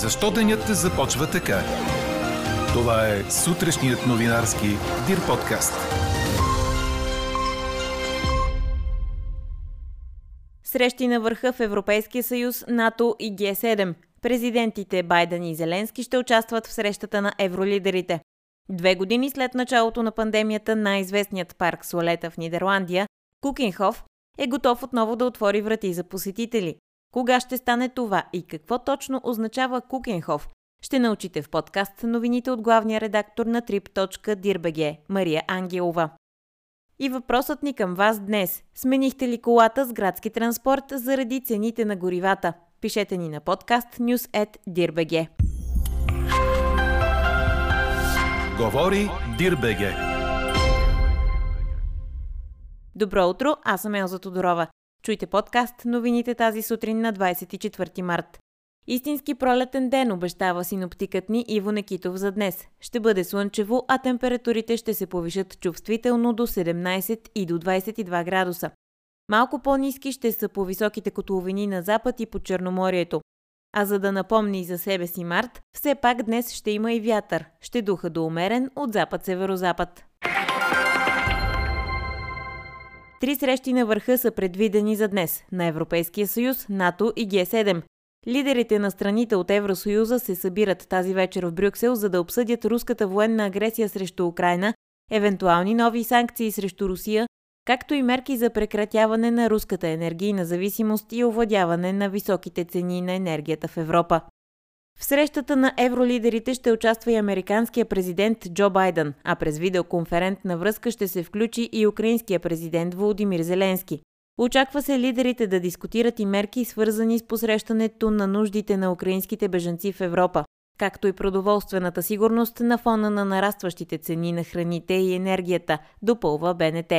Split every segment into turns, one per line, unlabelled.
Защо денят започва така? Това е сутрешният новинарски Дир подкаст.
Срещи на върха в Европейския съюз, НАТО и Г7. Президентите Байден и Зеленски ще участват в срещата на евролидерите. Две години след началото на пандемията, най-известният парк Суалета в Нидерландия, Кукинхоф, е готов отново да отвори врати за посетители. Кога ще стане това и какво точно означава Кукенхоф? Ще научите в подкаст новините от главния редактор на trip.dirbg Мария Ангелова. И въпросът ни към вас днес. Сменихте ли колата с градски транспорт заради цените на горивата? Пишете ни на подкаст news.dirbg.
Говори Дирбеге.
Добро утро, аз съм Елза Тодорова. Чуйте подкаст новините тази сутрин на 24 март. Истински пролетен ден обещава синоптикът ни Иво Некитов за днес. Ще бъде слънчево, а температурите ще се повишат чувствително до 17 и до 22 градуса. Малко по-низки ще са по високите котловини на запад и по Черноморието. А за да напомни за себе си март, все пак днес ще има и вятър. Ще духа до умерен от запад-северозапад. Три срещи на върха са предвидени за днес на Европейския съюз, НАТО и Г7. Лидерите на страните от Евросъюза се събират тази вечер в Брюксел, за да обсъдят руската военна агресия срещу Украина, евентуални нови санкции срещу Русия, както и мерки за прекратяване на руската енергийна зависимост и овладяване на високите цени на енергията в Европа. В срещата на евролидерите ще участва и американския президент Джо Байден, а през видеоконферентна връзка ще се включи и украинския президент Володимир Зеленски. Очаква се лидерите да дискутират и мерки, свързани с посрещането на нуждите на украинските бежанци в Европа, както и продоволствената сигурност на фона на нарастващите цени на храните и енергията, допълва БНТ.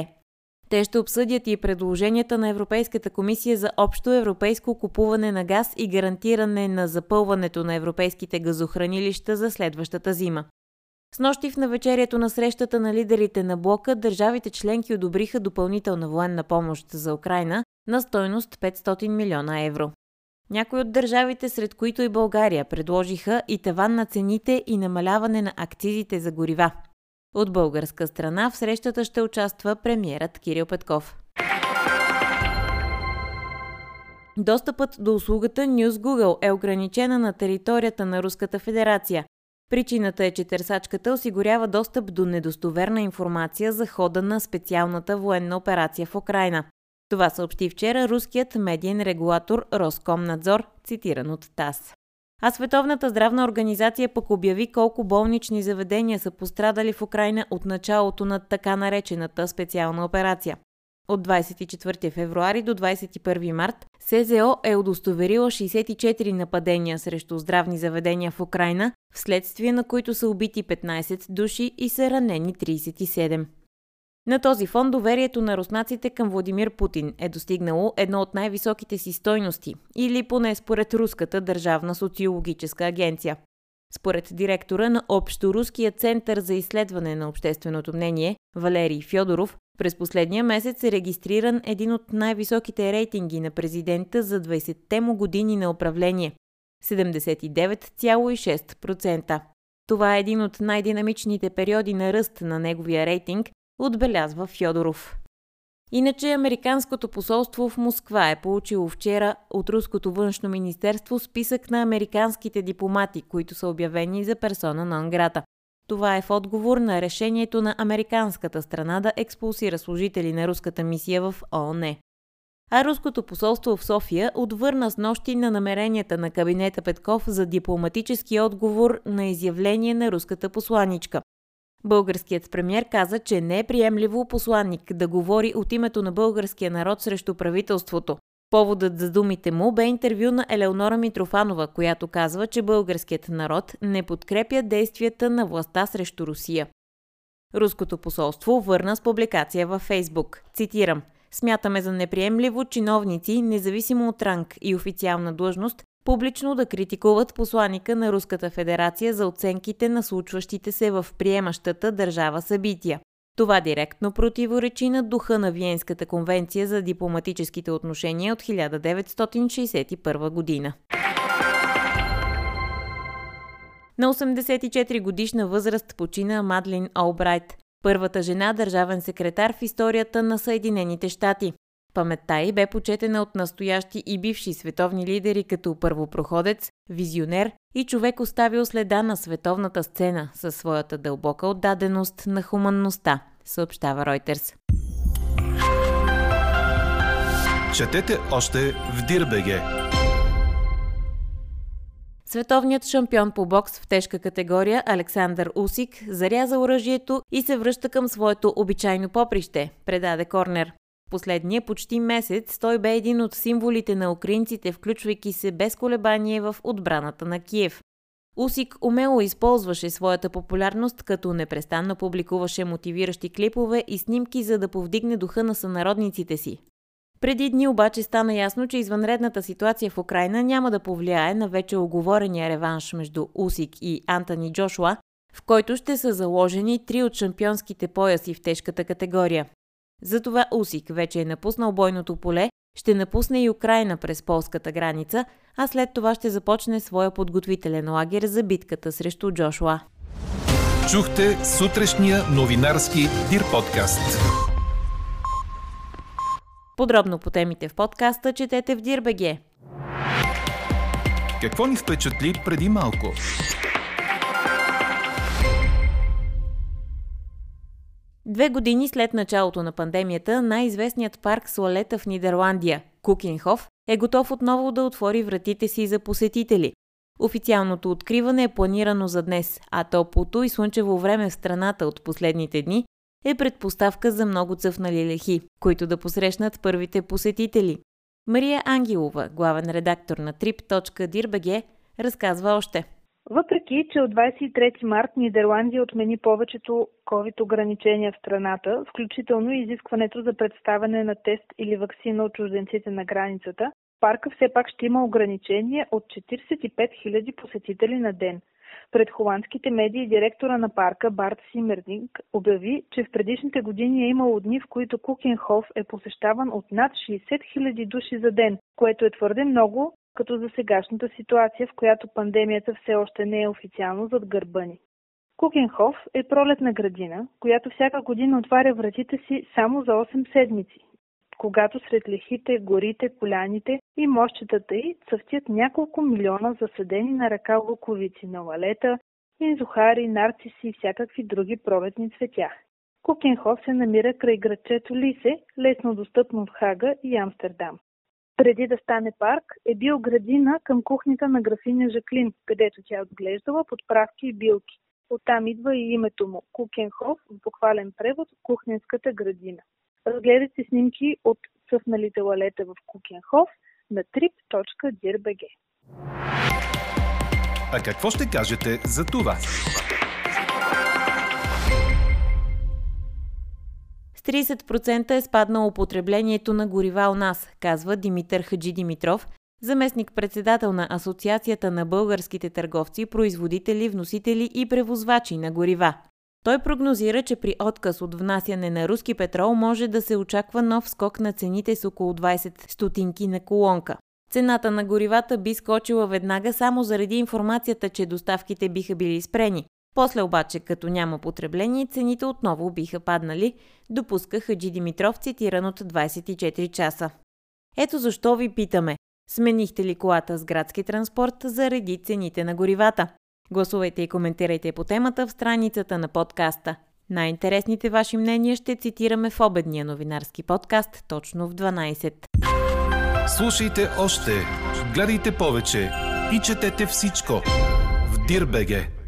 Те ще обсъдят и предложенията на Европейската комисия за общо европейско купуване на газ и гарантиране на запълването на европейските газохранилища за следващата зима. С нощи в навечерието на срещата на лидерите на блока, държавите членки одобриха допълнителна военна помощ за Украина на стойност 500 милиона евро. Някои от държавите, сред които и България, предложиха и таван на цените и намаляване на акцизите за горива. От българска страна в срещата ще участва премиерът Кирил Петков. Достъпът до услугата News Google е ограничена на територията на Руската федерация. Причината е, че търсачката осигурява достъп до недостоверна информация за хода на специалната военна операция в Украина. Това съобщи вчера руският медиен регулатор Роскомнадзор, цитиран от ТАС. А Световната здравна организация пък обяви колко болнични заведения са пострадали в Украина от началото на така наречената специална операция. От 24 февруари до 21 март СЗО е удостоверила 64 нападения срещу здравни заведения в Украина, вследствие на които са убити 15 души и са ранени 37. На този фон доверието на руснаците към Владимир Путин е достигнало едно от най-високите си стойности, или поне според Руската държавна социологическа агенция. Според директора на Общоруския център за изследване на общественото мнение, Валерий Фьодоров, през последния месец е регистриран един от най-високите рейтинги на президента за 20-те му години на управление – 79,6%. Това е един от най-динамичните периоди на ръст на неговия рейтинг, отбелязва Фьодоров. Иначе Американското посолство в Москва е получило вчера от Руското външно министерство списък на американските дипломати, които са обявени за персона на Анграта. Това е в отговор на решението на американската страна да експулсира служители на руската мисия в ООН. А руското посолство в София отвърна с нощи на намеренията на кабинета Петков за дипломатически отговор на изявление на руската посланичка. Българският премьер каза, че не е приемливо посланник да говори от името на българския народ срещу правителството. Поводът за думите му бе интервю на Елеонора Митрофанова, която казва, че българският народ не подкрепя действията на властта срещу Русия. Руското посолство върна с публикация във Фейсбук. Цитирам – Смятаме за неприемливо чиновници, независимо от ранг и официална длъжност, публично да критикуват посланика на Руската федерация за оценките на случващите се в приемащата държава събития. Това директно противоречи на духа на Виенската конвенция за дипломатическите отношения от 1961 година. На 84 годишна възраст почина Мадлин Олбрайт, първата жена държавен секретар в историята на Съединените щати. Паметта й бе почетена от настоящи и бивши световни лидери като първопроходец, визионер и човек оставил следа на световната сцена със своята дълбока отдаденост на хуманността, съобщава Ройтерс.
Четете още в Дирбеге.
Световният шампион по бокс в тежка категория Александър Усик заряза оръжието и се връща към своето обичайно поприще, предаде Корнер. Последния почти месец той бе един от символите на украинците, включвайки се без колебание в отбраната на Киев. Усик умело използваше своята популярност, като непрестанно публикуваше мотивиращи клипове и снимки, за да повдигне духа на сънародниците си. Преди дни обаче стана ясно, че извънредната ситуация в Украина няма да повлияе на вече оговорения реванш между Усик и Антони Джошуа, в който ще са заложени три от шампионските пояси в тежката категория. Затова Усик вече е напуснал бойното поле, ще напусне и Украина през полската граница, а след това ще започне своя подготвителен лагер за битката срещу Джошуа.
Чухте сутрешния новинарски Дир подкаст.
Подробно по темите в подкаста четете в Дирбеге.
Какво ни впечатли преди малко?
Две години след началото на пандемията, най-известният парк Суалета в Нидерландия, Кукинхоф, е готов отново да отвори вратите си за посетители. Официалното откриване е планирано за днес, а топлото и слънчево време в страната от последните дни е предпоставка за много цъфнали лехи, които да посрещнат първите посетители. Мария Ангелова, главен редактор на trip.dirbg, разказва още.
Въпреки, че от 23 март Нидерландия отмени повечето COVID ограничения в страната, включително и изискването за представяне на тест или вакцина от чужденците на границата, парка все пак ще има ограничение от 45 000 посетители на ден – пред холандските медии директора на парка Барт Симердинг обяви, че в предишните години е имало дни, в които Кукенхоф е посещаван от над 60 000 души за ден, което е твърде много, като за сегашната ситуация, в която пандемията все още не е официално зад гърба ни. Кукенхоф е пролетна градина, която всяка година отваря вратите си само за 8 седмици, когато сред лехите, горите, поляните и мощетата й цъфтят няколко милиона засадени на ръка луковици на лалета, инзухари, нарциси и всякакви други пролетни цветя. Кукенхоф се намира край градчето Лисе, лесно достъпно от Хага и Амстердам. Преди да стане парк, е бил градина към кухнята на графиня Жаклин, където тя отглеждала подправки и билки. Оттам идва и името му – Кукенхоф, в буквален превод – кухненската градина. Разгледайте снимки от цъфналите лалета в Кукенхоф на trip.dirbg.
А какво ще кажете за това?
30% е спаднало употреблението на горива у нас, казва Димитър Хаджи Димитров, заместник-председател на Асоциацията на българските търговци, производители, вносители и превозвачи на горива. Той прогнозира, че при отказ от внасяне на руски петрол може да се очаква нов скок на цените с около 20 стотинки на колонка. Цената на горивата би скочила веднага само заради информацията, че доставките биха били спрени. После обаче, като няма потребление, цените отново биха паднали, допуска Хаджи Димитров, цитиран от 24 часа. Ето защо ви питаме. Сменихте ли колата с градски транспорт заради цените на горивата? Гласувайте и коментирайте по темата в страницата на подкаста. Най-интересните ваши мнения ще цитираме в обедния новинарски подкаст точно в 12.
Слушайте още, гледайте повече и четете всичко в Дирбеге.